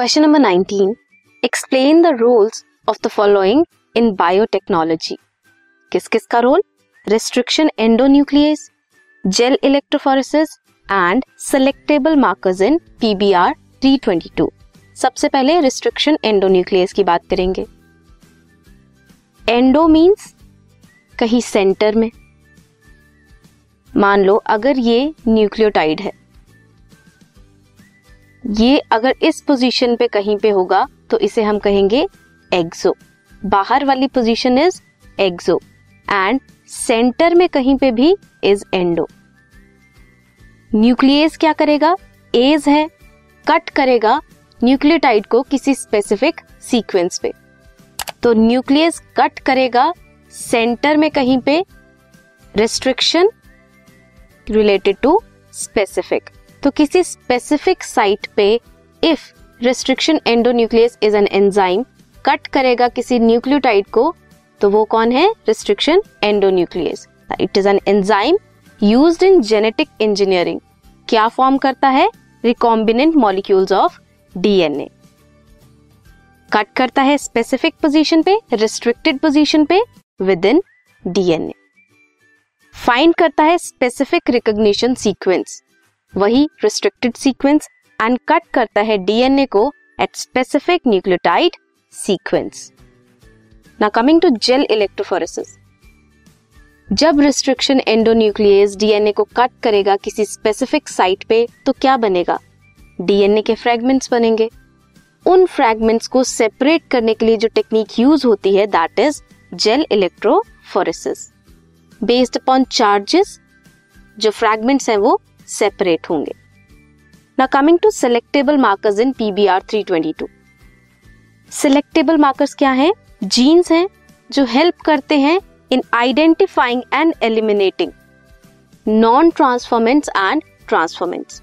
Question number 19 explain the roles of the following in biotechnology किस किस का role restriction endonuclease gel electrophoresis and selectable markers in pBR 322 सबसे पहले restriction endonuclease की बात करेंगे। एंडो मींस कहीं सेंटर में। मान लो, अगर ये न्यूक्लियोटाइड है ये अगर इस पोजीशन पे कहीं पे होगा तो इसे हम कहेंगे एक्सो बाहर वाली position is exo and center में कहीं पे भी इज़ एंडो न्यूक्लियस क्या करेगा? एज है. कट करेगा न्यूक्लियोटाइड को किसी स्पेसिफिक सीक्वेंस पे. तो न्यूक्लियस कट करेगा सेंटर में कहीं पे रिस्ट्रिक्शन रिलेटेड टू स्पेसिफिक तो किसी स्पेसिफिक साइट पे if restriction endonuclease is an enzyme cut करेगा किसी न्यूक्लियोटाइड को तो वो कौन है? Restriction endonuclease it is an enzyme used in genetic engineering क्या फॉर्म करता है? Recombinant molecules of DNA cut करता है स्पेसिफिक पोजीशन पे रिस्ट्रिक्टेड पोजीशन पे विद इन डीएनए फाइंड करता है स्पेसिफिक रिकॉग्निशन सीक्वेंस वही रिस्ट्रिक्टेड सीक्वेंस एंड कट करता है डीएनए को एट स्पेसिफिक न्यूक्लियोटाइड सीक्वेंस ना कमिंग टू जेल इलेक्ट्रोफोरेसिस जब रिस्ट्रिक्शन एंडोन्यूक्लियस डीएनए को कट करेगा किसी स्पेसिफिक साइट पे तो क्या बनेगा? डीएनए के फ्रेगमेंट्स बनेंगे। उन फ्रेगमेंट्स को सेपरेट करने के लिए जो टेक्निक यूज़ होती है that is gel electrophoresis based upon charges जो फ्रेगमेंट्स हैं वो सेपरेट होंगे। ना coming to selectable markers in pBR 322 selectable markers क्या हैं? जीन्स हैं, जो हेल्प करते हैं in identifying and eliminating non transformants and transformants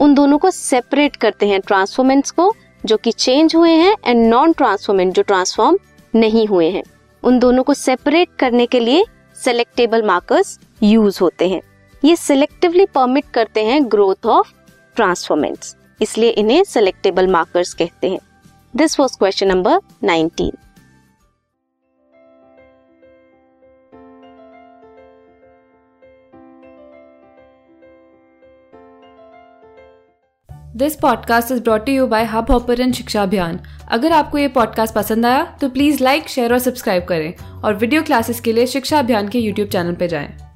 उन दोनों को सेपरेट करते हैं ट्रांसफॉर्मेंट्स को, जो कि चेंज हुए हैं एंड नॉन ट्रांसफॉर्मेंट जो ट्रांसफॉर्म नहीं हुए हैं। उन दोनों को सेपरेट करने के लिए सेलेक्टेबल मार्कर्स यूज़ होते हैं। ये सिलेक्टिवली परमिट करते हैं ग्रोथ ऑफ़ ट्रांसफॉर्मेंट्स इसलिए इन्हें सिलेक्टेबल मार्कर्स कहते हैं। This was question number 19 this podcast is brought you by Hubhopper Shiksha Abhiyan अगर आपको ये पॉडकास्ट पसंद आया तो प्लीज़ लाइक शेयर और सब्सक्राइब करें। और वीडियो क्लासेस के लिए शिक्षा अभियान के यूट्यूब चैनल पर जाएँ।